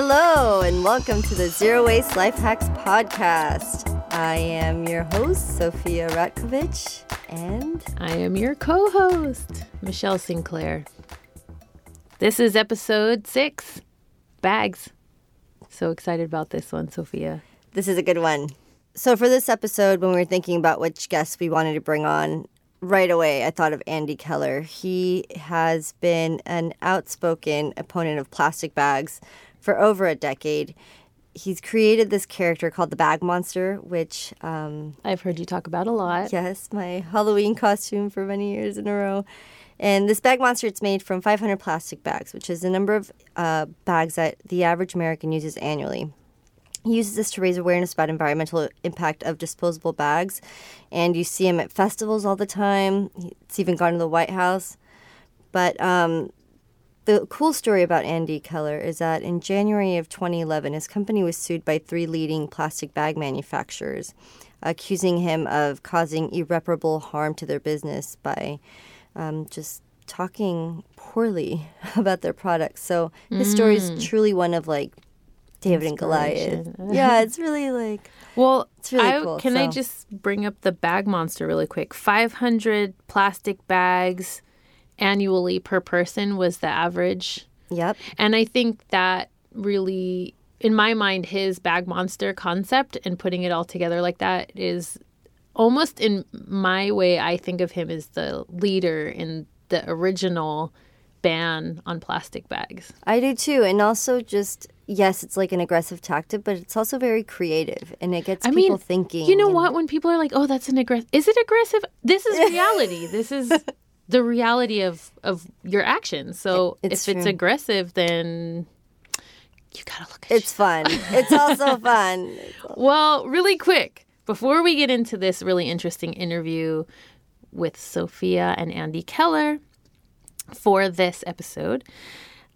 Hello, and welcome to the Zero Waste Life Hacks Podcast. I am your host, Sophia Ratkovich, and I am your co host, Michelle Sinclair. This is episode six bags. So excited about this one, Sophia. This is a good one. So, for this episode, when we were thinking about which guests we wanted to bring on, right away I thought of Andy Keller. He has been an outspoken opponent of plastic bags for over a decade. He's created this character called the Bag Monster, which um, I've heard you talk about a lot. Yes, my Halloween costume for many years in a row. And this bag monster, it's made from 500 plastic bags, which is the number of uh, bags that the average American uses annually. He uses this to raise awareness about environmental impact of disposable bags, and you see him at festivals all the time. It's even gone to the White House. But um, the cool story about Andy Keller is that in January of 2011, his company was sued by three leading plastic bag manufacturers, accusing him of causing irreparable harm to their business by um, just talking poorly about their products. So his mm. story is mm. truly one of like David and Goliath. yeah, it's really like well, it's really I, cool. Can so. I just bring up the bag monster really quick? Five hundred plastic bags annually per person was the average. Yep. And I think that really, in my mind, his bag monster concept and putting it all together like that is almost in my way. I think of him as the leader in the original ban on plastic bags. I do too, and also just yes, it's like an aggressive tactic, but it's also very creative and it gets I people mean, thinking. You know what? When people are like, "Oh, that's an aggressive," is it aggressive? This is reality. this is the reality of of your actions. So it's if true. it's aggressive, then you gotta look. At it. It's fun. it's also fun. well, really quick before we get into this really interesting interview with Sophia and Andy Keller for this episode,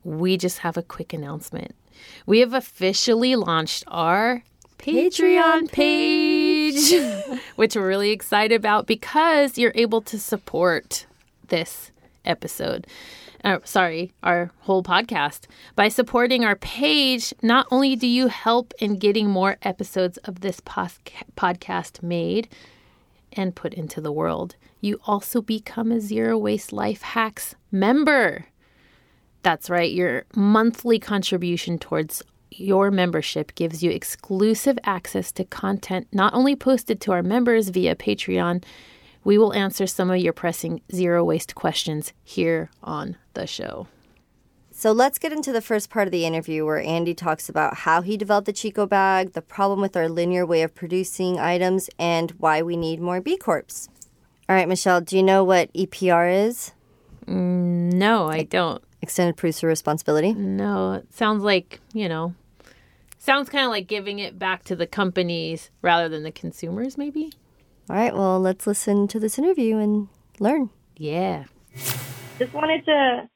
we just have a quick announcement. We have officially launched our Patreon page, which we're really excited about because you're able to support this episode. Uh, sorry, our whole podcast. By supporting our page, not only do you help in getting more episodes of this pos- podcast made and put into the world, you also become a Zero Waste Life Hacks member. That's right, your monthly contribution towards your membership gives you exclusive access to content not only posted to our members via Patreon we will answer some of your pressing zero waste questions here on the show. So let's get into the first part of the interview where Andy talks about how he developed the Chico bag, the problem with our linear way of producing items, and why we need more B Corps. All right, Michelle, do you know what EPR is? Mm, no, I don't. Extended producer responsibility? No, it sounds like, you know, sounds kind of like giving it back to the companies rather than the consumers, maybe? All right, well, let's listen to this interview and learn. Yeah. Just wanted to,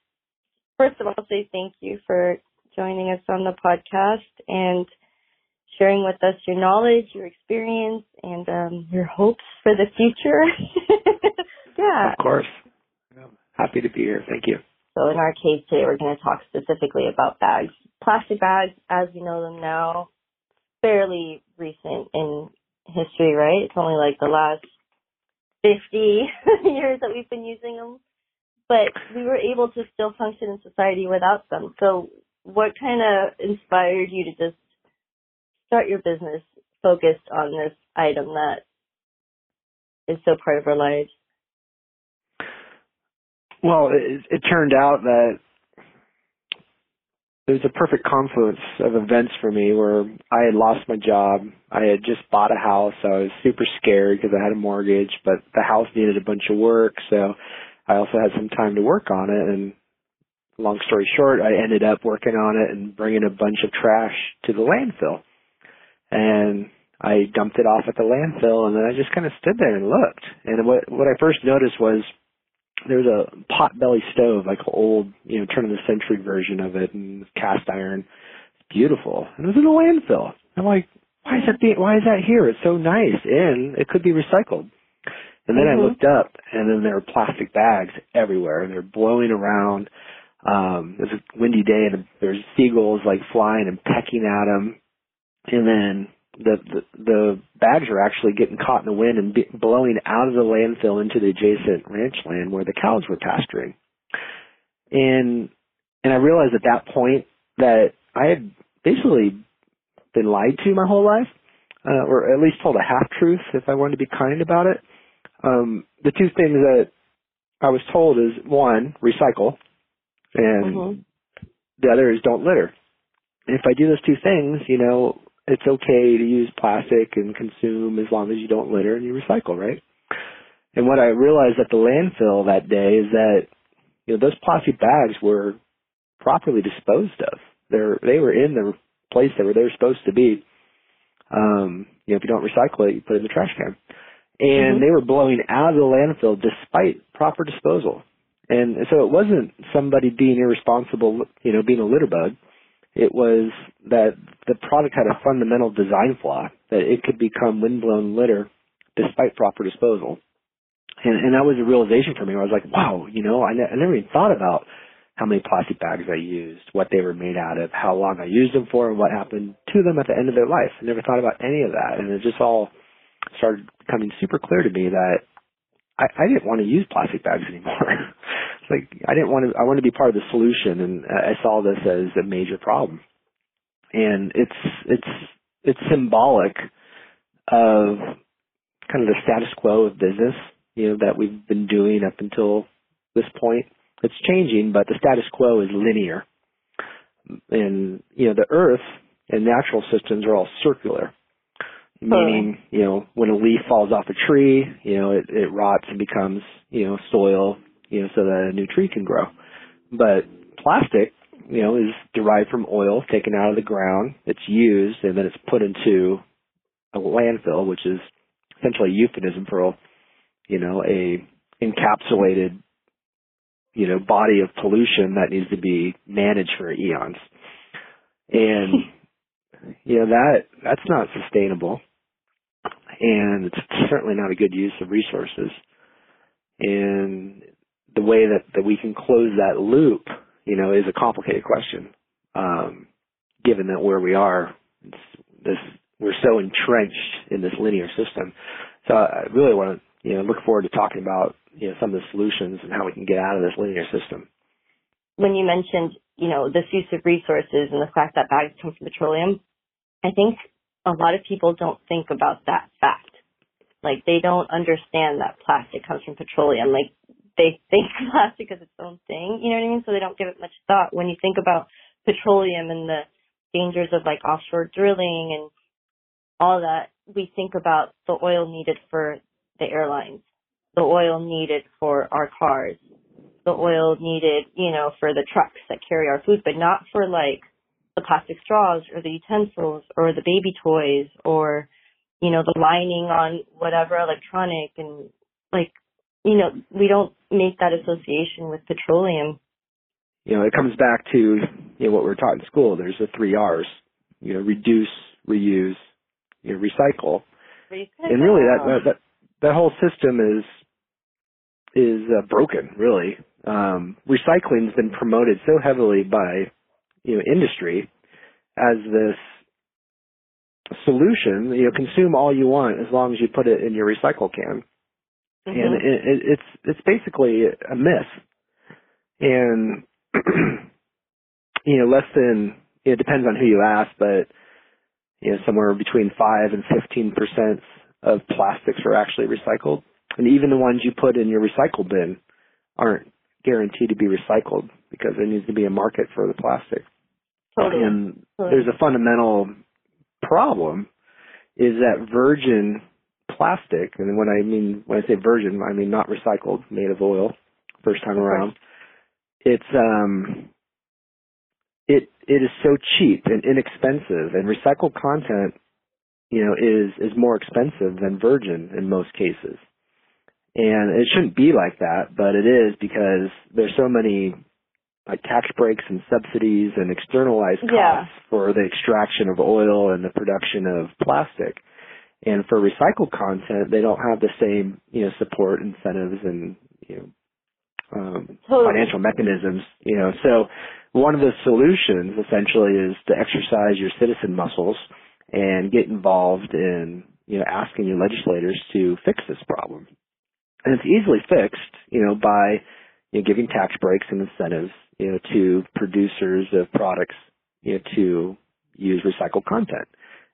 first of all, say thank you for joining us on the podcast and sharing with us your knowledge, your experience, and um, your hopes for the future. yeah. Of course. I'm happy to be here. Thank you. So in our case today, we're going to talk specifically about bags. Plastic bags, as we know them now, fairly recent in history, right? It's only like the last 50 years that we've been using them. But we were able to still function in society without them. So what kind of inspired you to just start your business focused on this item that is so part of our lives? Well, it, it turned out that it was a perfect confluence of events for me where I had lost my job. I had just bought a house. I was super scared because I had a mortgage, but the house needed a bunch of work. So I also had some time to work on it. And long story short, I ended up working on it and bringing a bunch of trash to the landfill. And I dumped it off at the landfill and then I just kind of stood there and looked. And what, what I first noticed was there's a pot belly stove, like an old, you know, turn of the century version of it, and cast iron. It's beautiful. And it was in a landfill. I'm like, why is that? Being, why is that here? It's so nice, and it could be recycled. And then mm-hmm. I looked up, and then there were plastic bags everywhere. And they're blowing around. Um, it was a windy day and there's seagulls like flying and pecking at them. And then the, the, the bags are actually getting caught in the wind and be, blowing out of the landfill into the adjacent ranch land where the cows were pasturing. And, and I realized at that point that I had basically been lied to my whole life, uh, or at least told a half truth if I wanted to be kind about it. Um, the two things that I was told is one, recycle, and Mhm. the other is don't litter. And if I do those two things, you know, it's okay to use plastic and consume as long as you don't litter and you recycle, right? And what I realized at the landfill that day is that, you know, those plastic bags were properly disposed of. They're, they were in the place that were they were supposed to be. Um, you know, if you don't recycle it, you put it in the trash can. And Mhm. they were blowing out of the landfill despite proper disposal. And so it wasn't somebody being irresponsible, you know, being a litter bug. It was that the product had a fundamental design flaw that it could become windblown litter despite proper disposal. And, and that was a realization for me. Where I was like, wow, you know, I, ne- I never even thought about how many plastic bags I used, what they were made out of, how long I used them for, and what happened to them at the end of their life. I never thought about any of that. And it just all started becoming super clear to me that I, I didn't want to use plastic bags anymore. it's like I didn't want to. I wanted to be part of the solution, and I saw this as a major problem. And it's it's it's symbolic of kind of the status quo of business, you know, that we've been doing up until this point. It's changing, but the status quo is linear. And you know, the Earth and natural systems are all circular hmm. meaning you know when a leaf falls off a tree you know it, it rots and becomes you know soil you know so that a new tree can grow. But plastic you know is derived from oil taken out of the ground. It's used and then it's put into a landfill which is essentially a euphemism for you know a encapsulated you know body of pollution that needs to be managed for eons. And you know that that's not sustainable. And it's certainly not a good use of resources. And the way that that we can close that loop you know is a complicated question um given that where we are this we're so entrenched in this linear system so i really want to you know look forward to talking about you know some of the solutions and how we can get out of this linear system when you mentioned, you know, this use of resources and the fact that bags come from petroleum, I think a lot of people don't think about that fact. Like they don't understand that plastic comes from petroleum. Like they think plastic is its own thing, you know what I mean? So they don't give it much thought. When you think about petroleum and the dangers of like offshore drilling and all that, we think about the oil needed for the airlines, the oil needed for our cars, the oil needed, you know, for the trucks that carry our food, but not for like the plastic straws or the utensils or the baby toys or, you know, the lining on whatever electronic and like, you know, we don't make that association with petroleum. you know, it comes back to you know what we're taught in school. There's the three R's. You know, reduce, reuse, you know, recycle. And really, that that that, whole system is is uh, broken. Really, um, recycling has been promoted so heavily by you know industry as this solution. You know, consume all you want as long as you put it in your recycle can and Mhm. it, it, it's it's basically a myth. And you know, less than it depends on who you ask, but you know, somewhere between five and fifteen percent of plastics are actually recycled, and even the ones you put in your recycle bin aren't guaranteed to be recycled because there needs to be a market for the plastic. totally. And Totally. there's a fundamental problem is that virgin plastic, and when I mean when I say virgin, I mean not recycled, made of oil, first time around. It's um it it is so cheap and inexpensive and recycled content, you know, is is more expensive than virgin in most cases. And it shouldn't be like that, but it is because there's so many like tax breaks and subsidies and externalized costs Yeah. for the extraction of oil and the production of plastic. And for recycled content, they don't have the same, you know, support incentives and, you know, um, Totally. financial mechanisms. You know, so one of the solutions essentially is to exercise your citizen muscles and get involved in you know asking your legislators to fix this problem. And it's easily fixed, you know, by you know, giving tax breaks and incentives, you know, to producers of products, you know, to use recycled content.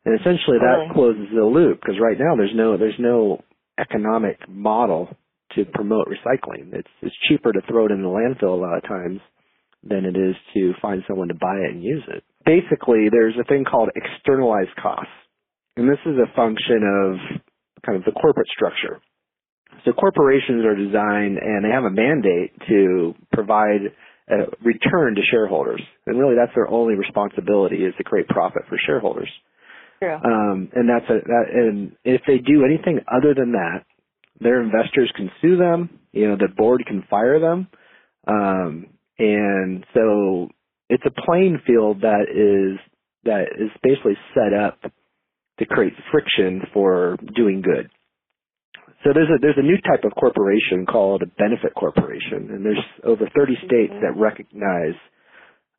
And essentially that Totally. closes the loop because right now there's no there's no economic model to promote recycling. It's it's cheaper to throw it in the landfill a lot of times than it is to find someone to buy it and use it. Basically, there's a thing called externalized costs. And this is a function of kind of the corporate structure. So corporations are designed and they have a mandate to provide a return to shareholders. And really that's their only responsibility is to create profit for shareholders. True. Um, and that's a, that, and if they do anything other than that, their investors can sue them. You know, the board can fire them. Um, and so it's a playing field that is that is basically set up to create friction for doing good. So there's a there's a new type of corporation called a benefit corporation, and there's over 30 states that recognize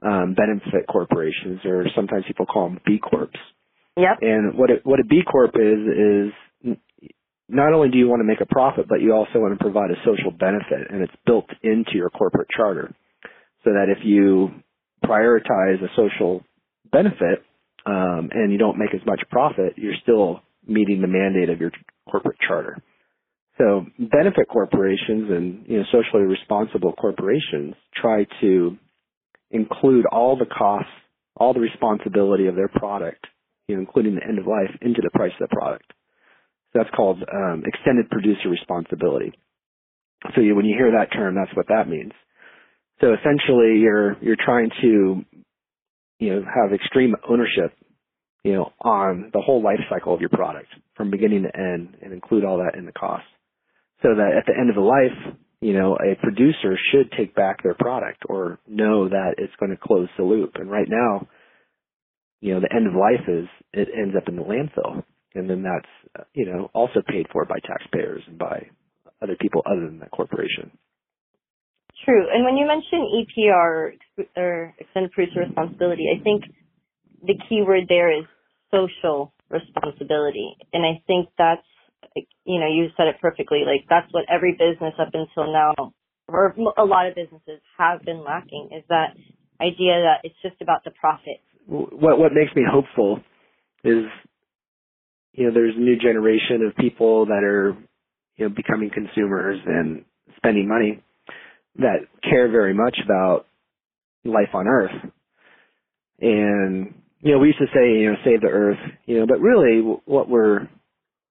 um, benefit corporations, or sometimes people call them B corps. Yep. And what a, what a B Corp is is not only do you want to make a profit, but you also want to provide a social benefit, and it's built into your corporate charter, so that if you prioritize a social benefit um, and you don't make as much profit, you're still meeting the mandate of your corporate charter. So benefit corporations and you know socially responsible corporations try to include all the costs, all the responsibility of their product you know, including the end of life, into the price of the product. So that's called um, extended producer responsibility. So you, when you hear that term, that's what that means. So essentially, you're you're trying to, you know, have extreme ownership, you know, on the whole life cycle of your product from beginning to end, and include all that in the cost. So that at the end of the life, you know, a producer should take back their product or know that it's going to close the loop. And right now, you know, the end of life is it ends up in the landfill, and then that's you know also paid for by taxpayers and by other people other than that corporation. True. And when you mention EPR or extended producer responsibility, I think the key word there is social responsibility. And I think that's, you know, you said it perfectly. Like that's what every business up until now, or a lot of businesses have been lacking is that idea that it's just about the profit. What what makes me hopeful is you know there's a new generation of people that are you know becoming consumers and spending money that care very much about life on Earth. And you know, we used to say, you know, save the Earth, you know, but really, what we're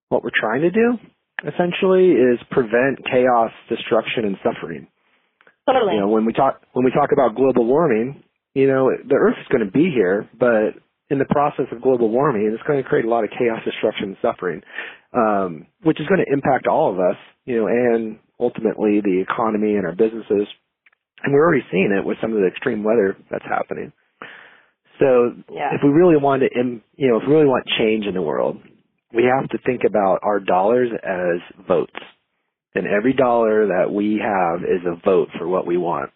what we're trying to do essentially is prevent chaos, destruction, and suffering. Totally. You know, when we talk when we talk about global warming, you know, the Earth is going to be here, but in the process of global warming, it's going to create a lot of chaos, destruction, and suffering, um, which is going to impact all of us, you know, and ultimately the economy and our businesses. And we're already seeing it with some of the extreme weather that's happening. So Yeah. if we really want to, you know, if we really want change in the world, we have to think about our dollars as votes. And every dollar that we have is a vote for what we want.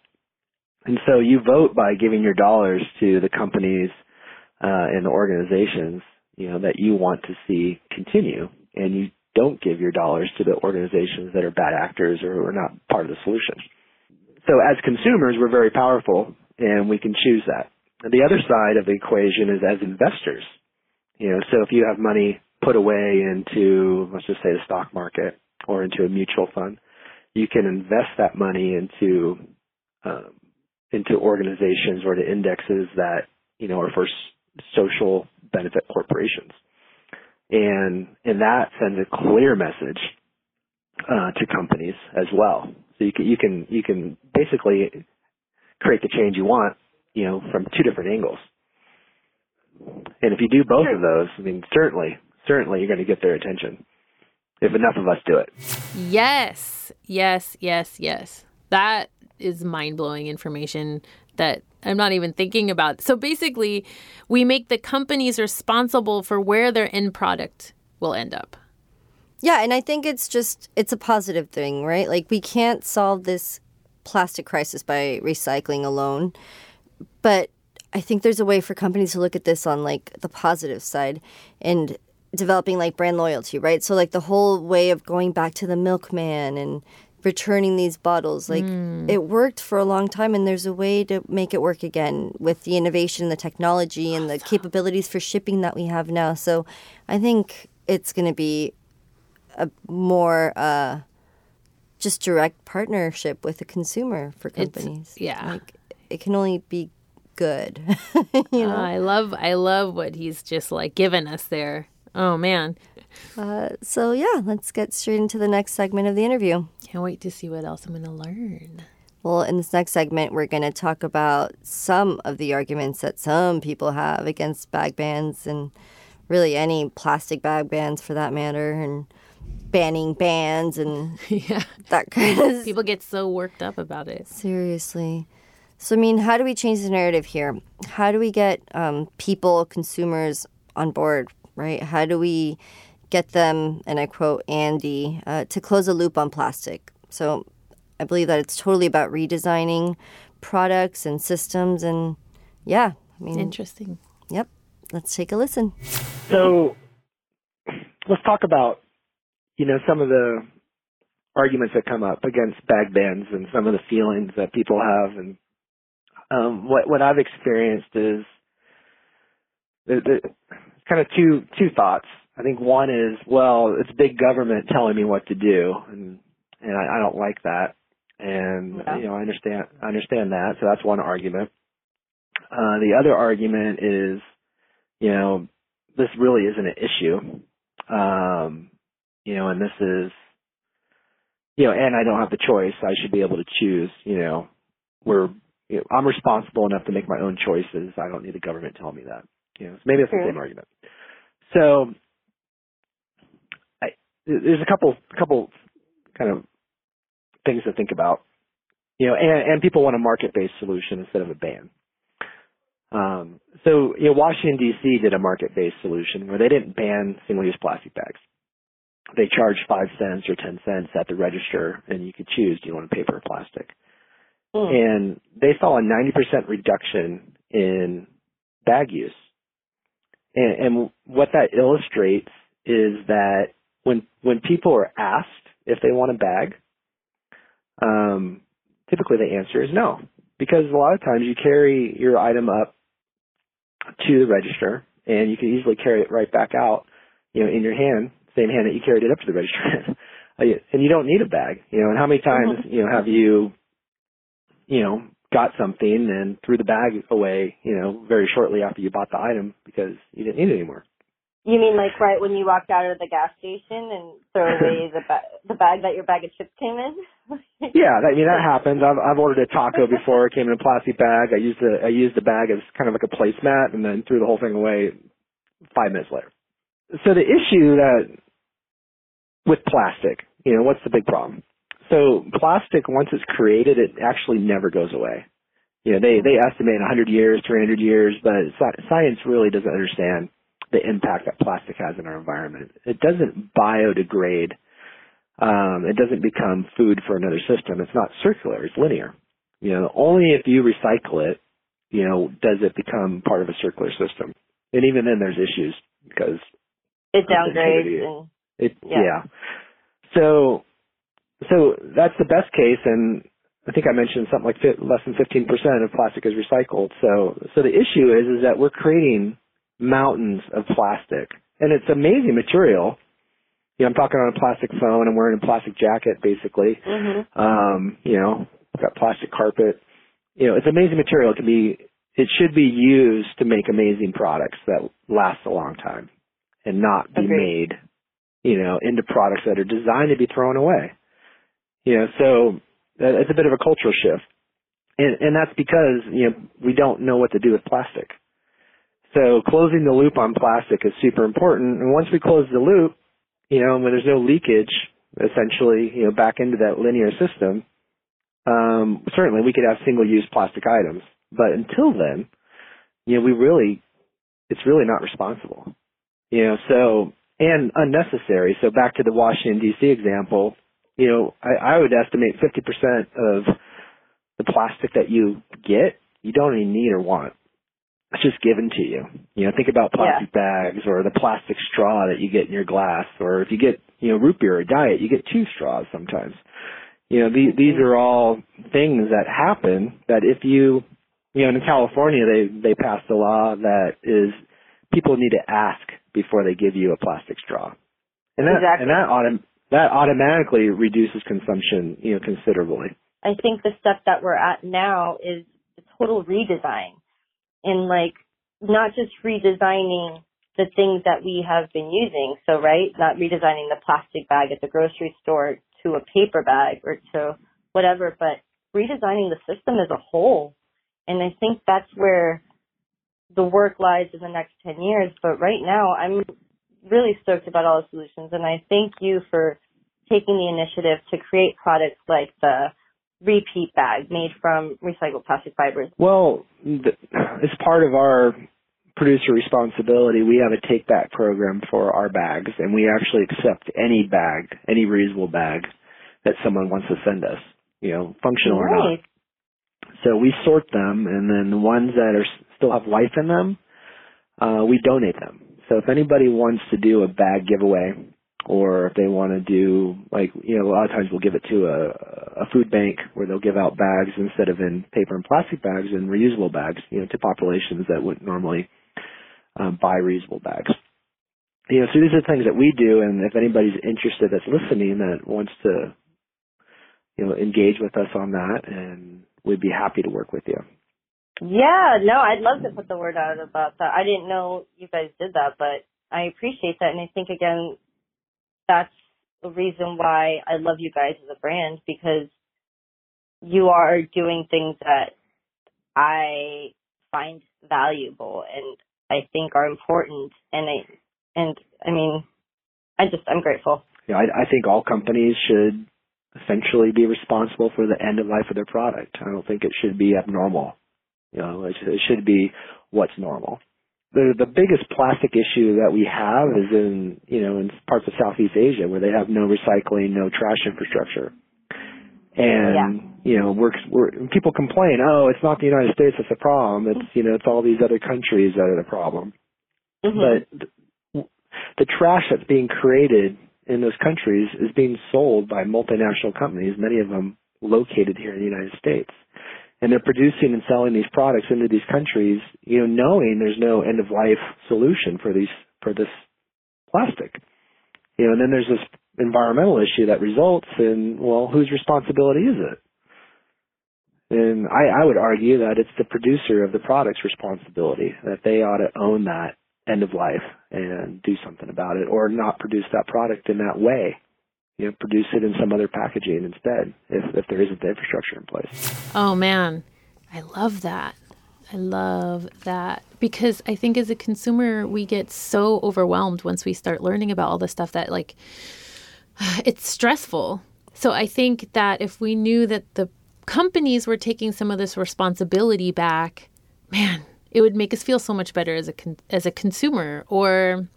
And so you vote by giving your dollars to the companies uh, and the organizations, you know, that you want to see continue. And you don't give your dollars to the organizations that are bad actors or are not part of the solution. So as consumers, we're very powerful and we can choose that. And the other side of the equation is as investors. You know, so if you have money put away into, let's just say the stock market or into a mutual fund, you can invest that money into, um, into organizations or to indexes that, you know, are for social benefit corporations. And, and that sends a clear message, uh, to companies as well. So you can, you can, you can basically create the change you want, you know, from two different angles. And if you do both of those, I mean, certainly, certainly you're going to get their attention if enough of us do it. Yes, yes, yes, yes. That is mind blowing information that I'm not even thinking about. So basically, we make the companies responsible for where their end product will end up. Yeah, and I think it's just it's a positive thing, right? Like we can't solve this plastic crisis by recycling alone. But I think there's a way for companies to look at this on like the positive side and developing like brand loyalty, right? So like the whole way of going back to the milkman and returning these bottles, like it worked for a long time and there's a way to make it work again with the innovation, the technology and the capabilities for shipping that we have now. So I think it's going to be a more uh just direct partnership with the consumer for It's- companies. yeah. Like it can only be good. you know. I love I love what he's just like given us there. Oh man. Uh, so yeah, let's get straight into the next segment of the interview. Can't wait to see what else I'm gonna learn. Well, in this next segment, we're going to talk about some of the arguments that some people have against bag bans and really any plastic bag bans for that matter, and banning bans and yeah. that kind of People get so worked up about it. Seriously. So, I mean, how do we change the narrative here? How do we get um, people, consumers on board, right? How do we get them, and I quote Andy, uh, to close a loop on plastic? So, I believe that it's totally about redesigning products and systems. And yeah, I mean, Interesting. yep. Let's take a listen. So let's talk about, you know, some of the arguments that come up against bag bans and some of the feelings that people have. And um, what what I've experienced is the, the, kind of two two thoughts. I think one is, well, it's big government telling me what to do, and and I, I don't like that. And Yeah. you know, I understand I understand that. So that's one argument. Uh, the other argument is, you know, this really isn't an issue. Um, you know, and this is, you know, and I don't have the choice. I should be able to choose, you know, we're, you know, I'm responsible enough to make my own choices. I don't need the government telling me that. You know, so maybe it's the same argument. So, there's a couple, couple kind of things to think about. You know, and, and people want a market-based solution instead of a ban. Um, so, you know, Washington D.C. did a market-based solution where they didn't ban single-use plastic bags. They charged five cents or ten cents at the register, and you could choose: do you want paper or plastic? Hmm. And they saw a 90% reduction in bag use. And, and what that illustrates is that when when people are asked if they want a bag, um, typically the answer is no, because a lot of times you carry your item up to the register, and you can easily carry it right back out, you know, in your hand, same hand that you carried it up to the register. Uh, and you don't need a bag, you know. And how many times, you know, have you, you know, got something and threw the bag away, you know, very shortly after you bought the item because you didn't need it anymore? You mean like right when you walked out of the gas station and throw away the ba- the bag that your bag of chips came in? Yeah, that, I mean that happens. I've I've ordered a taco before. It came in a plastic bag. I used the I used the bag as kind of like a placemat, and then threw the whole thing away five minutes later. So the issue that with plastic, you know, what's the big problem? So plastic, once it's created, it actually never goes away. You know, they they mm-hmm. estimate 100 years, 300 years, but science really doesn't understand the impact that plastic has in our environment. It doesn't biodegrade um, it doesn't become food for another system. It's not circular. It's linear. You know, only if you recycle it, you know, does it become part of a circular system. And even then, there's issues because It downgrades it, Yeah. yeah. So, so that's the best case, and I think I mentioned something like fi- less than 15% of plastic is recycled. So, so the issue is, is that we're creating mountains of plastic, and it's amazing material. You know, I'm talking on a plastic phone. I'm wearing a plastic jacket, basically. hmm Um, you know, I've got plastic carpet. You know, it's amazing material. It can be, it should be used to make amazing products that last a long time and not be Agreed. made, you know, into products that are designed to be thrown away. You know, so that- it's a bit of a cultural shift. And, and that's because, you know, we don't know what to do with plastic. So closing the loop on plastic is super important. And once we close the loop, you know, when there's no leakage, essentially, you know, back into that linear system, um, certainly we could have single-use plastic items. But until then, you know, we really, it's really not responsible. You know, so, and unnecessary. So back to the Washington, D.C. example, you know, I, I would estimate 50% of the plastic that you get, you don't even need or want. It's just given to you. You know, think about plastic bags or the plastic straw that you get in your glass, or if you get, you know, root beer or diet, you get two straws sometimes. You know, these, mm-hmm. these are all things that happen that if you, you know, in California, they, they passed a law that is people need to ask before they give you a plastic straw. And that, Exactly. and that autom- that automatically reduces consumption, you know, considerably. I think the step that we're at now is a total redesign and like not just redesigning the things that we have been using. So right, not redesigning the plastic bag at the grocery store to a paper bag or to whatever, but redesigning the system as a whole. And I think that's where the work lies in the next 10 years. But right now, I'm really stoked about all the solutions. And I thank you for taking the initiative to create products like the repeat bag made from recycled plastic fibers. Well, th- as part of our producer responsibility, we have a take back program for our bags, and we actually accept any bag, any reusable bag that someone wants to send us, you know, functional or not. So we sort them, and then the ones that are still have life in them, uh, we donate them. So if anybody wants to do a bag giveaway, or if they want to do like you know a lot of times we'll give it to a, a food bank where they'll give out bags instead of in paper and plastic bags and reusable bags, you know, to populations that wouldn't normally um, buy reusable bags. You know, so these are things that we do, and if anybody's interested that's listening that wants to, you know, engage with us on that, and we'd be happy to work with you. Yeah, no, I'd love to put the word out about that. I didn't know you guys did that, but I appreciate that. And I think, again, that's the reason why I love you guys as a brand because you are doing things that I find valuable and I think are important. And I, and I mean, I just, I'm grateful. Yeah, I, I think all companies should essentially be responsible for the end of life of their product. I don't think it should be abnormal. You know, it, it should be what's normal. The the biggest plastic issue that we have is in you know in parts of Southeast Asia where they have no recycling, no trash infrastructure, and you know we're, we're people complain, oh, it's not the United States that's the problem. It's you know it's all these other countries that are the problem. Mhm. But th- the trash that's being created in those countries is being sold by multinational companies, many of them located here in the United States. And they're producing and selling these products into these countries, you know, knowing there's no end of life solution for these for this plastic. You know, and then there's this environmental issue that results in well, whose responsibility is it? And I, I would argue that it's the producer of the product's responsibility, that they ought to own that end of life and do something about it or not produce that product in that way. You know, produce it in some other packaging instead if, if there isn't the infrastructure in place. Oh man, I love that. I love that because I think as a consumer, we get so overwhelmed once we start learning about all this stuff that like it's stressful. So I think that if we knew that the companies were taking some of this responsibility back, man, it would make us feel so much better as a con- as a consumer or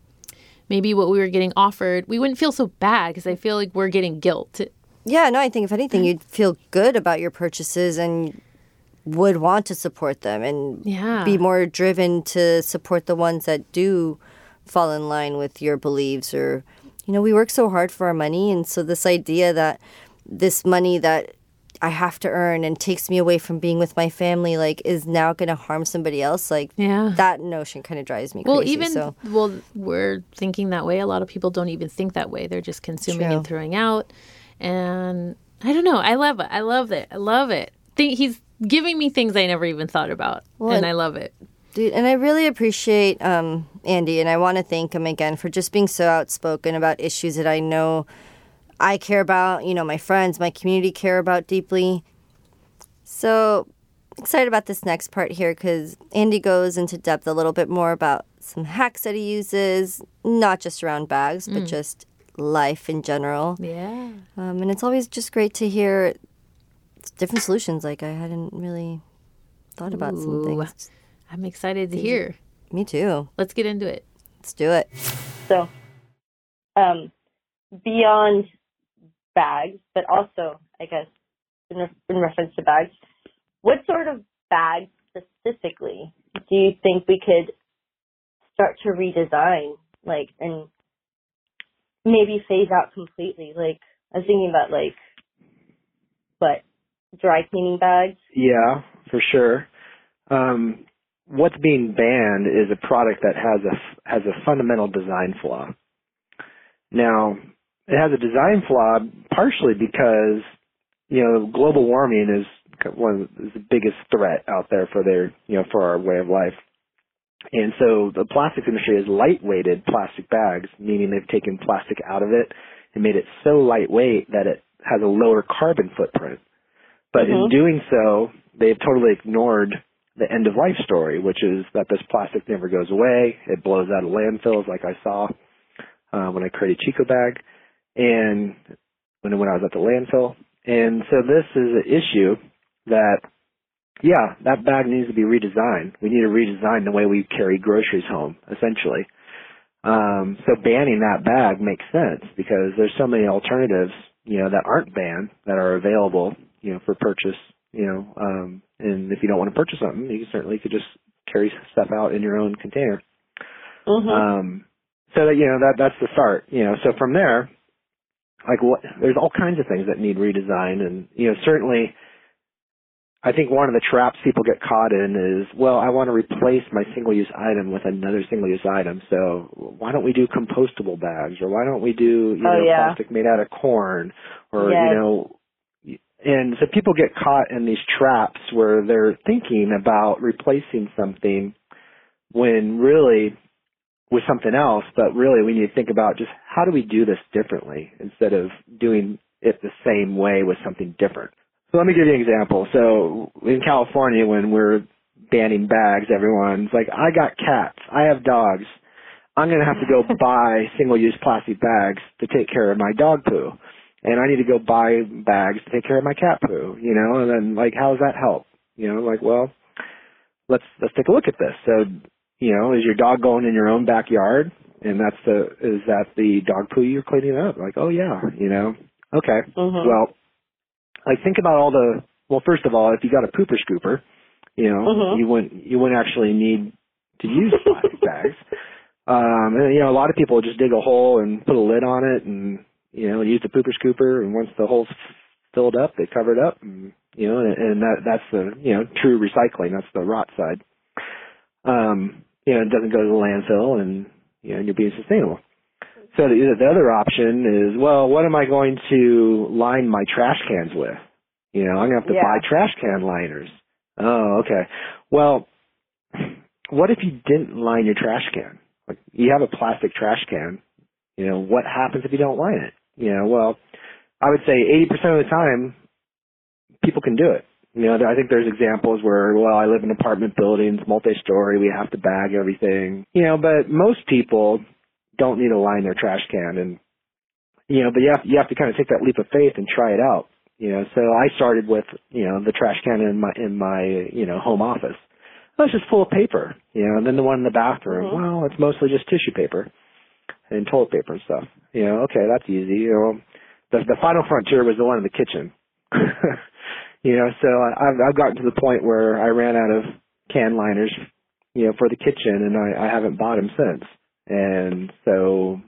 maybe what we were getting offered, we wouldn't feel so bad because I feel like we're getting guilt. Yeah, no, I think if anything, you'd feel good about your purchases and would want to support them and Yeah. be more driven to support the ones that do fall in line with your beliefs or you know we work so hard for our money and so this idea that this money that i have to earn and takes me away from being with my family like is now going to harm somebody else like Yeah. that notion kind of drives me Well, crazy Well, even so well, we're thinking that way. A lot of people don't even think that way. They're just consuming True. and throwing out. And I don't know. I love it. I love it. I love it. Think he's giving me things I never even thought about, Well, and and- I love it. Dude, and I really appreciate um, Andy, and I want to thank him again for just being so outspoken about issues that I know I care about, you know, my friends, my community care about deeply. So excited about this next part here because Andy goes into depth a little bit more about some hacks that he uses, not just around bags, but just life in general. Yeah. Um, and it's always just great to hear different solutions. Like I hadn't really thought about some things. I'm excited to hear. Me too. Let's get into it. Let's do it. So, um, beyond bags, but also, I guess, in, re- in reference to bags, what sort of bags specifically do you think we could start to redesign, like, and maybe phase out completely? Like, I was thinking about like, what, dry cleaning bags? Yeah, for sure. Um, what's being banned is a product that has a has a fundamental design flaw. Now, it has a design flaw partially because you know global warming is one of the, is the biggest threat out there for their you know for our way of life. And so the plastics industry has lightweighted plastic bags, meaning they've taken plastic out of it and made it so lightweight that it has a lower carbon footprint. But Mhm. in doing so, they've totally ignored the end of life story, which is that this plastic never goes away. It blows out of landfills, like I saw uh, when I created Chico Bag, and when when I was at the landfill. And so this is an issue that, yeah, that bag needs to be redesigned. We need to redesign the way we carry groceries home, essentially. Um, so banning that bag makes sense because there's so many alternatives, you know, that aren't banned that are available, you know, for purchase, you know, um, and if you don't want to purchase something, you certainly could just carry stuff out in your own container. Mm-hmm. Um, so that, you know, that, that's the start, you know, so from there, like what, there's all kinds of things that need redesign and, you know, certainly, I think one of the traps people get caught in is, well, I want to replace my single-use item with another single-use item. So why don't we do compostable bags, or why don't we do, you Oh, know, yeah. plastic made out of corn, or Yes. you know, and so people get caught in these traps where they're thinking about replacing something when really with something else, but really we need to think about just how do we do this differently instead of doing it the same way with something different. So let me give you an example. So in California, when we're banning bags, everyone's like, I got cats, I have dogs. I'm going to have to go buy single-use plastic bags to take care of my dog poo. And I need to go buy bags to take care of my cat poo, you know, and then like, how does that help? You know, like, well, let's, let's take a look at this. So, you know, is your dog going in your own backyard? And that's the, is that the dog poo you're cleaning up? Like, oh yeah, you know, okay. Mhm. Well, like think about all the well, first of all, if you got a pooper scooper, you know, Mhm. you wouldn't you wouldn't actually need to use plastic bags. Um and you know, a lot of people just dig a hole and put a lid on it and you know, use the pooper scooper and once the hole's filled up, they cover it up and you know, and, and that that's the you know, true recycling, that's the rot side. Um, you know, it doesn't go to the landfill and you know, you're being sustainable. So the, the other option is, well, what am I going to line my trash cans with? You know, I'm gonna have to Yeah. buy trash can liners. Oh, okay. Well, what if you didn't line your trash can? Like you have a plastic trash can. You know, what happens if you don't line it? You know, well, I would say 80% of the time, people can do it. You know, I think there's examples where, well, I live in apartment buildings, multi-story, we have to bag everything. You know, but most people don't need to line their trash can and you know but you have you have to kind of take that leap of faith and try it out you know. So i started with you know the trash can in my in my you know home office. It was just full of paper you know and then the one in the bathroom. Mhm. well it's mostly just tissue paper and toilet paper and stuff. You know okay that's easy. You know the the final frontier was the one in the kitchen you know so I, i've i've gotten to the point where i ran out of can liners you know for the kitchen and i i haven't bought them since. And so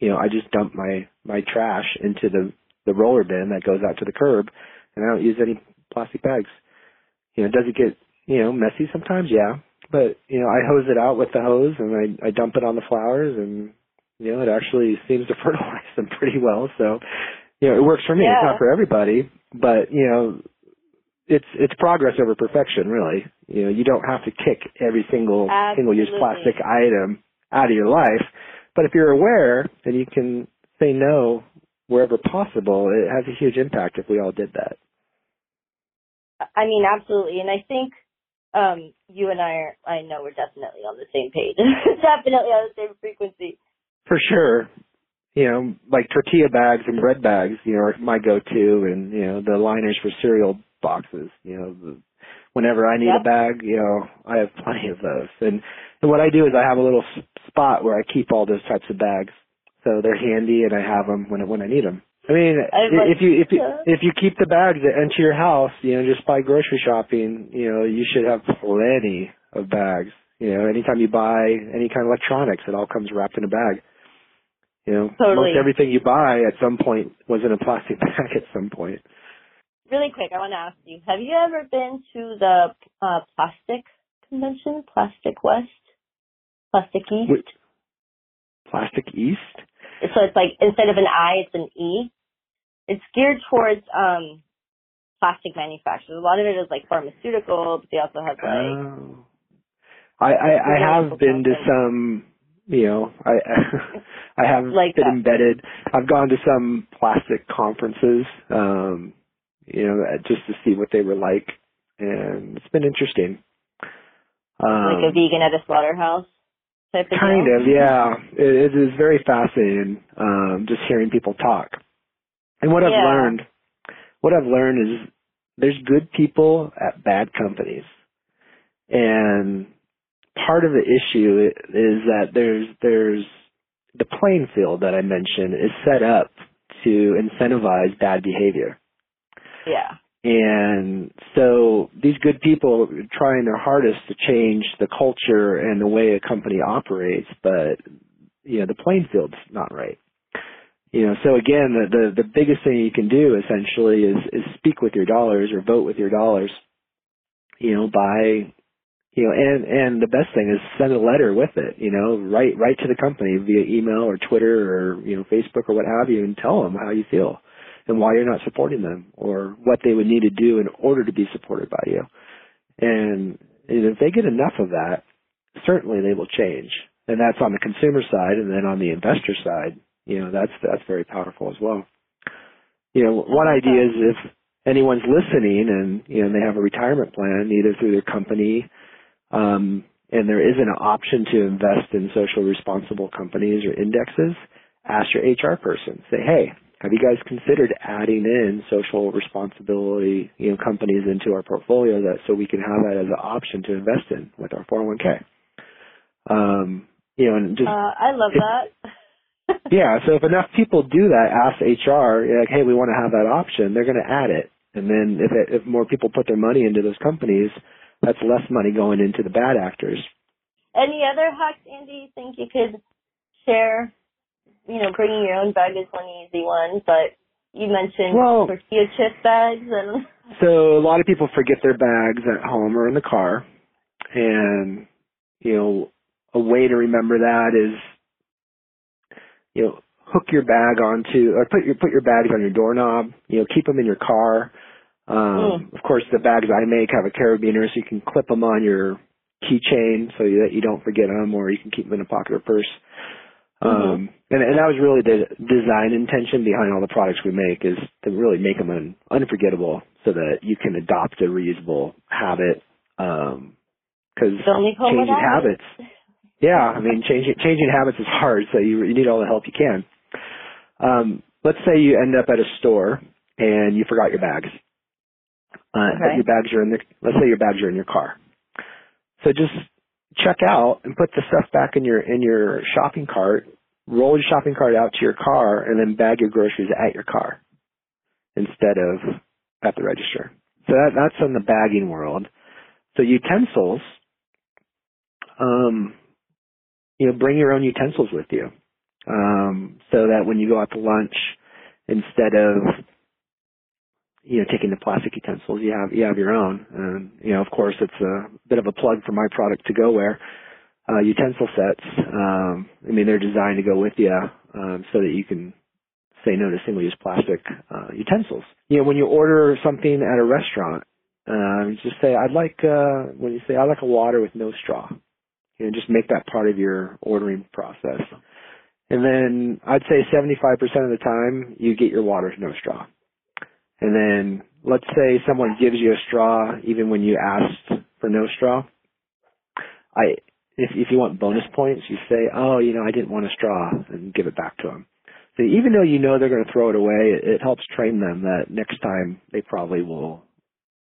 you know i just dump my my trash into the the roller bin that goes out to the curb and i don't use any plastic bags. You know does it get you know messy sometimes? Yeah. But you know i hose it out with the hose and i i dump it on the flowers and you know it actually seems to fertilize them pretty well. So you know it works for me. Yeah. it's not for everybody but you know it's it's progress over perfection really you know you don't have to kick every single single use plastic item out of your life but if you're aware and you can say no wherever possible it has a huge impact if we all did that I mean, absolutely. And I think um, you and I are, I know we're definitely on the same page. definitely on the same frequency. For sure. You know, like tortilla bags and bread bags, you know, are my go-to, and you know, the liners for cereal boxes. You know, the, whenever I need Yep. a bag, you know, I have plenty of those. And and what I do is I have a little spot where I keep all those types of bags, so they're handy, and I have them when when I need them. I mean, like- if you if you if you keep the bags that enter your house, you know, just by grocery shopping, you know, you should have plenty of bags. You know, anytime you buy any kind of electronics, it all comes wrapped in a bag. You know, Totally. most everything you buy at some point was in a plastic bag at some point. Really quick, I want to ask you: Have you ever been to the uh, plastic convention, Plastec West, Plastec East? Wait. Plastec East? So it's like instead of an I, it's an E. It's geared towards um plastic manufacturers. A lot of it is like pharmaceutical, but they also have like Oh. I, I, I have been to some, you know, I I have Like been that. embedded. I've gone to some plastic conferences, um, you know, just to see what they were like, and it's been interesting. Um, like a vegan at a slaughterhouse type of kind deal. of, yeah. It, it is very fascinating, um, just hearing people talk. And what I've learned, what I've learned is there's good people at bad companies. And part of the issue is that there's there's the playing field that I mentioned is set up to incentivize bad behavior. Yeah. And so these good people are trying their hardest to change the culture and the way a company operates, but you know, the playing field's not right. You know, so again, the, the, the biggest thing you can do essentially is, is speak with your dollars or vote with your dollars, you know, by, you know, and, and the best thing is send a letter with it, you know, write, write to the company via email or Twitter or, you know, Facebook or what have you and tell them how you feel and why you're not supporting them or what they would need to do in order to be supported by you. And, if they get enough of that, certainly they will change. And that's on the consumer side and then on the investor side, you know, that's that's very powerful as well. You know, one idea is if anyone's listening and you know they have a retirement plan either through their company um and there isn't an option to invest in social responsible companies or indexes, ask your HR person. Say, hey, have you guys considered adding in social responsibility, you know, companies into our portfolio that so we can have that as an option to invest in with our 401k? Um, you know, and just Uh, I love that. yeah, so if enough people do that, ask HR, like, hey, we want to have that option, they're going to add it. And then if it, if more people put their money into those companies, that's less money going into the bad actors. Any other hacks, Andy, you think you could share? You know, bringing your own bag is one easy one, but you mentioned Well- tortilla chip bags and So a lot of people forget their bags at home or in the car, and you know a way to remember that is you know hook your bag onto or put your put your bags on your doorknob. You know keep them in your car. Um, Of course, the bags I make have a carabiner, so you can clip them on your keychain so that you don't forget them, or you can keep them in a pocket or purse. Um, and, and that was really the design intention behind all the products we make is to really make them un, unforgettable so that you can adopt a reusable habit. Um, cause don't leave home changing habits. Yeah, I mean, changing changing habits is hard, so you you need all the help you can. Um, let's say you end up at a store and you forgot your bags. Uh, but Okay. your bags are in the. Let's say your bags are in your car. So just check out and put the stuff back in your in your shopping cart. Roll your shopping cart out to your car, and then bag your groceries at your car instead of at the register. So that that's in the bagging world. So utensils, um, you know, bring your own utensils with you, um, so that when you go out to lunch, instead of you know taking the plastic utensils, you have you have your own. And you know, of course, it's a bit of a plug for my product to go ware uh, utensil sets. Um, I mean, they're designed to go with you um, so that you can say no to single-use plastic uh, utensils. You know, when you order something at a restaurant, uh, just say, "I'd like," uh, when you say, "I'd like a water with no straw," you know, just make that part of your ordering process. And then I'd say 75% of the time you get your water with no straw. And then let's say someone gives you a straw even when you asked for no straw. I if if you want bonus points, you say, "Oh, you know, I didn't want a straw," and give it back to them. So even though you know they're going to throw it away, it, it helps train them that next time they probably will,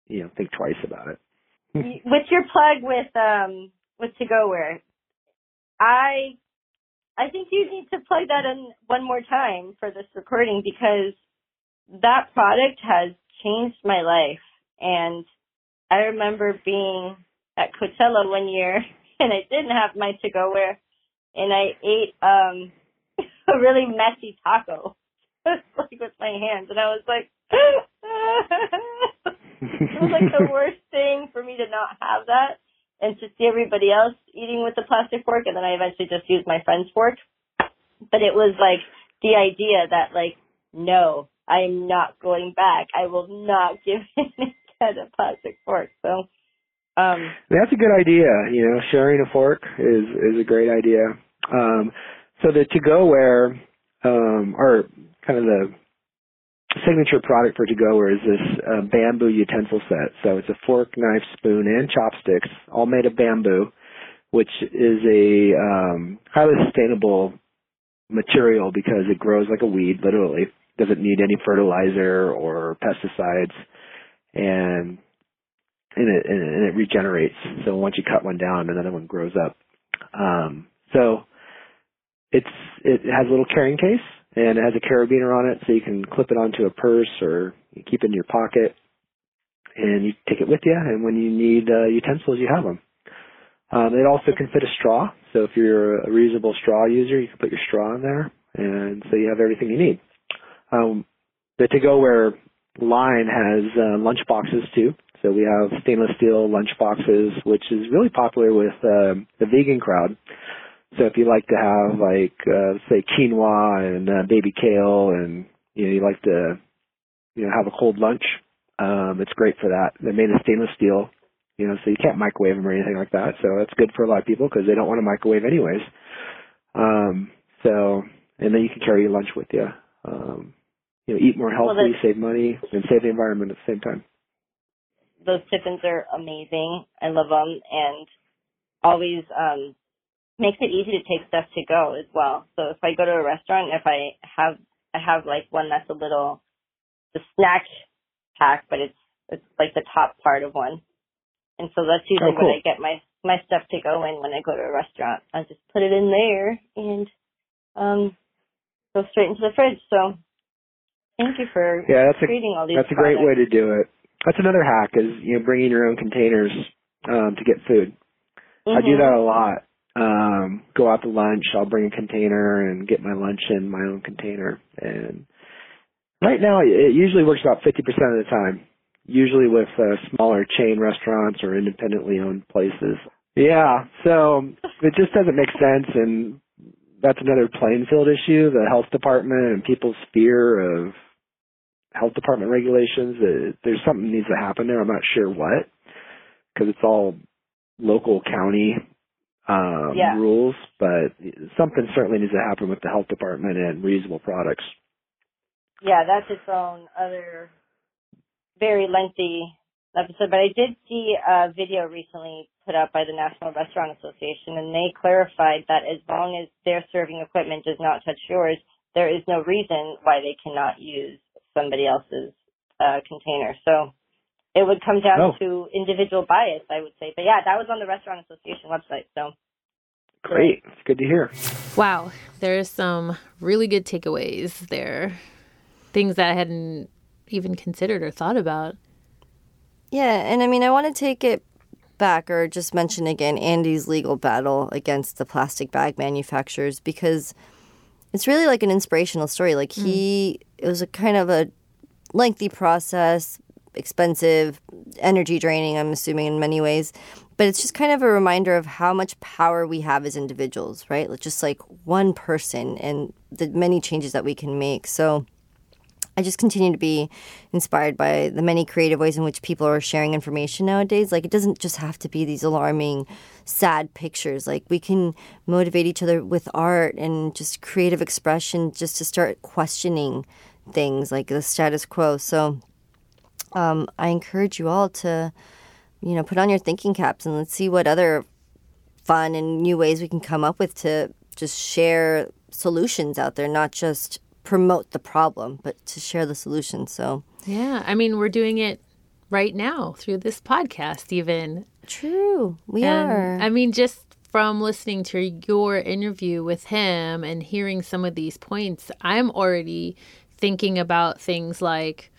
you know, think twice about it. with your plug with um with to go ware I I think you need to plug that in one more time for this recording because that product has changed my life. And I remember being at Coachella one year and I didn't have my to go ware and I ate um a really messy taco. like with my hands and I was like it was like the worst thing for me to not have that and to see everybody else eating with the plastic fork and then I eventually just used my friend's fork. But it was like the idea that like, no, I am not going back. I will not give in to a plastic fork. So um That's a good idea. You know, sharing a fork is is a great idea. Um so the to go ware um or kind of the signature product for to go is this uh, bamboo utensil set. So it's a fork, knife, spoon, and chopsticks, all made of bamboo, which is a um, highly sustainable material because it grows like a weed, literally. Doesn't need any fertilizer or pesticides, and and it, and it regenerates. So once you cut one down, another one grows up. Um, so it's it has a little carrying case and it has a carabiner on it. So you can clip it onto a purse or keep it in your pocket and you take it with you. And when you need uh, utensils you have them um, it also can fit a straw. So if you're a reasonable straw user you can put your straw in there and so you have everything you need um, the to go ware line has uh, lunch boxes too so we have stainless steel lunch boxes which is really popular with uh, the vegan crowd so if you like to have like uh say quinoa and uh, baby kale and you know you like to you know have a cold lunch, um it's great for that. They're made of stainless steel, you know, so you can't microwave them or anything like that. So that's good for a lot of people because they don't want to microwave anyways. Um so and then you can carry your lunch with you. Um you know, eat more healthy, Well, save money, and save the environment at the same time. those tiffins are amazing. I love them and always um makes it easy to take stuff to go as well. So if I go to a restaurant, if I have I have like one that's a little the snack pack, but it's it's like the top part of one. And so that's usually Oh, cool. when I get my my stuff to go in when I go to a restaurant. I just put it in there and um go straight into the fridge. So thank you for Yeah, that's a creating all these That's a great way to do it. That's another hack is you know bringing your own containers um, to get food. I do Mhm. that a lot. Um, go out to lunch. I'll bring a container and get my lunch in my own container. And right now, it usually works about 50% of the time. Usually with uh, smaller chain restaurants or independently owned places. Yeah, so it just doesn't make sense, and that's another playing field issue. The health department and people's fear of health department regulations. Uh, there's something needs to happen there. I'm not sure what, because it's all local county um, Yeah. rules, but something certainly needs to happen with the health department and reusable products. Yeah, that's its own other very lengthy episode. But I did see a video recently put out by the National Restaurant Association, and they clarified that as long as their serving equipment does not touch yours, there is no reason why they cannot use somebody else's uh, container. So it would come down Oh. to individual bias, I would say. But yeah, that was on the Restaurant Association website. So Great, it's good to hear. Wow, there's some really good takeaways there. Things that I hadn't even considered or thought about. Yeah, and I mean, I want to take it back or just mention again Andy's legal battle against the plastic bag manufacturers because it's really like an inspirational story. Like hmm. he, it was a kind of a lengthy process, expensive, energy draining. I'm assuming in many ways, but it's just kind of a reminder of how much power we have as individuals, right? Just like one person and the many changes that we can make. So. I just continue to be inspired by the many creative ways in which people are sharing information nowadays. Like, it doesn't just have to be these alarming, sad pictures. Like, we can motivate each other with art and just creative expression just to start questioning things like the status quo. So, um, I encourage you all to, you know, put on your thinking caps and let's see what other fun and new ways we can come up with to just share solutions out there, not just promote the problem, but to share the solution. So Yeah, I mean, we're doing it right now through this podcast, even. true, we And, are. I mean, just from listening to your interview with him and hearing some of these points, I'm already thinking about things like,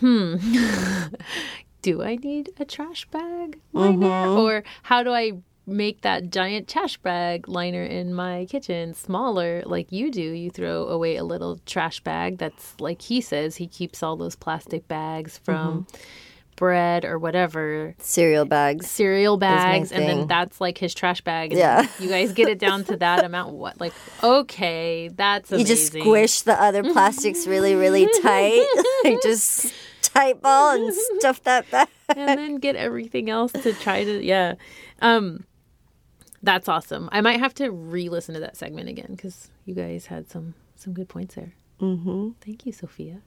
hmm, do I need a trash bag liner? Or how do I make that giant trash bag liner in my kitchen smaller like you do? You throw away a little trash bag that's like he says, he keeps all those plastic bags from bread or whatever Cereal bags. cereal bags and then that's like his trash bag and Yeah. you guys get it down to that amount what like okay that's You just squish the other plastics really, really tight. like just tight ball and stuff that back. and then get everything else to try to yeah um that's awesome i might have to re-listen to that segment again because you guys had some some good points there mm-hmm. thank you sophia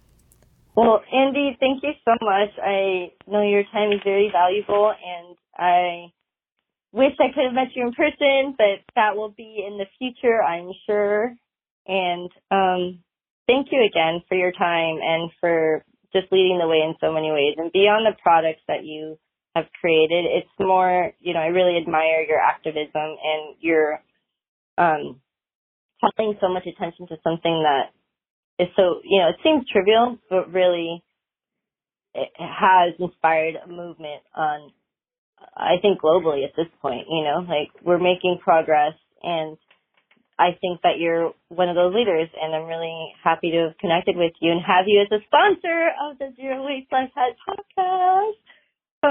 Well, Andy, thank you so much. I know your time is very valuable, and I wish I could have met you in person, but that will be in the future, I'm sure. And um, thank you again for your time and for just leading the way in so many ways. And beyond the products that you have created, it's more, you know, I really admire your activism and your um, calling so much attention to something that is so you know it seems trivial but really it has inspired a movement on i think globally at this point you know? Like we're making progress and i think that you're one of those leaders and i'm really happy to have connected with you and have you as a sponsor of the zero waste life hack podcast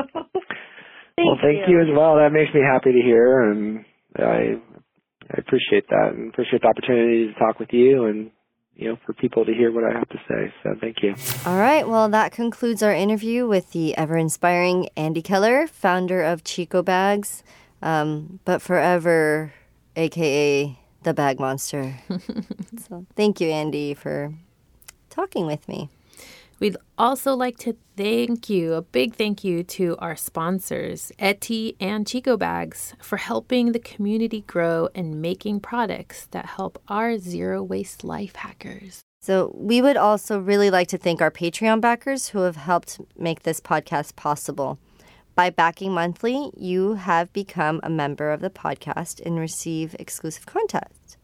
thank well, thank you. as well. That makes me happy to hear, and I I appreciate that, and appreciate the opportunity to talk with you, and you know, for people to hear what I have to say. So thank you. All right. Well, that concludes our interview with the ever inspiring Andy Keller, founder of Chico Bags, um, but forever, AKA the Bag Monster. so thank you, Andy, for talking with me. We'd also like to thank you, a big thank you to our sponsors, Eti and Chico Bags, for helping the community grow and making products that help our zero waste life hackers. So, we would also really like to thank our Patreon backers who have helped make this podcast possible. By backing monthly, you have become a member of the podcast and receive exclusive content.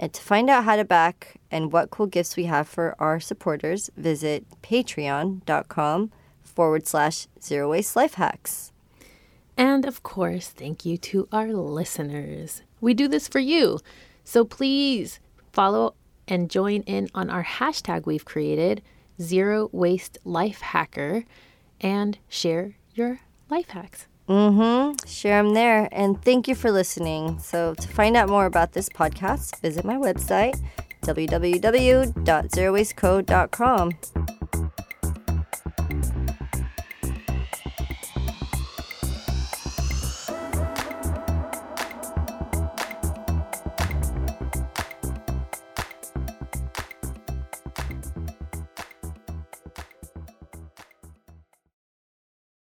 And to find out how to back and what cool gifts we have for our supporters, visit patreon.com forward slash zero waste life hacks. And of course, thank you to our listeners. We do this for you. So please follow and join in on our hashtag we've created, Zero Waste Life Hacker, and share your life hacks. Mm-hmm. Share them there. And thank you for listening. So to find out more about this podcast, visit my website, www.zerowastecode.com.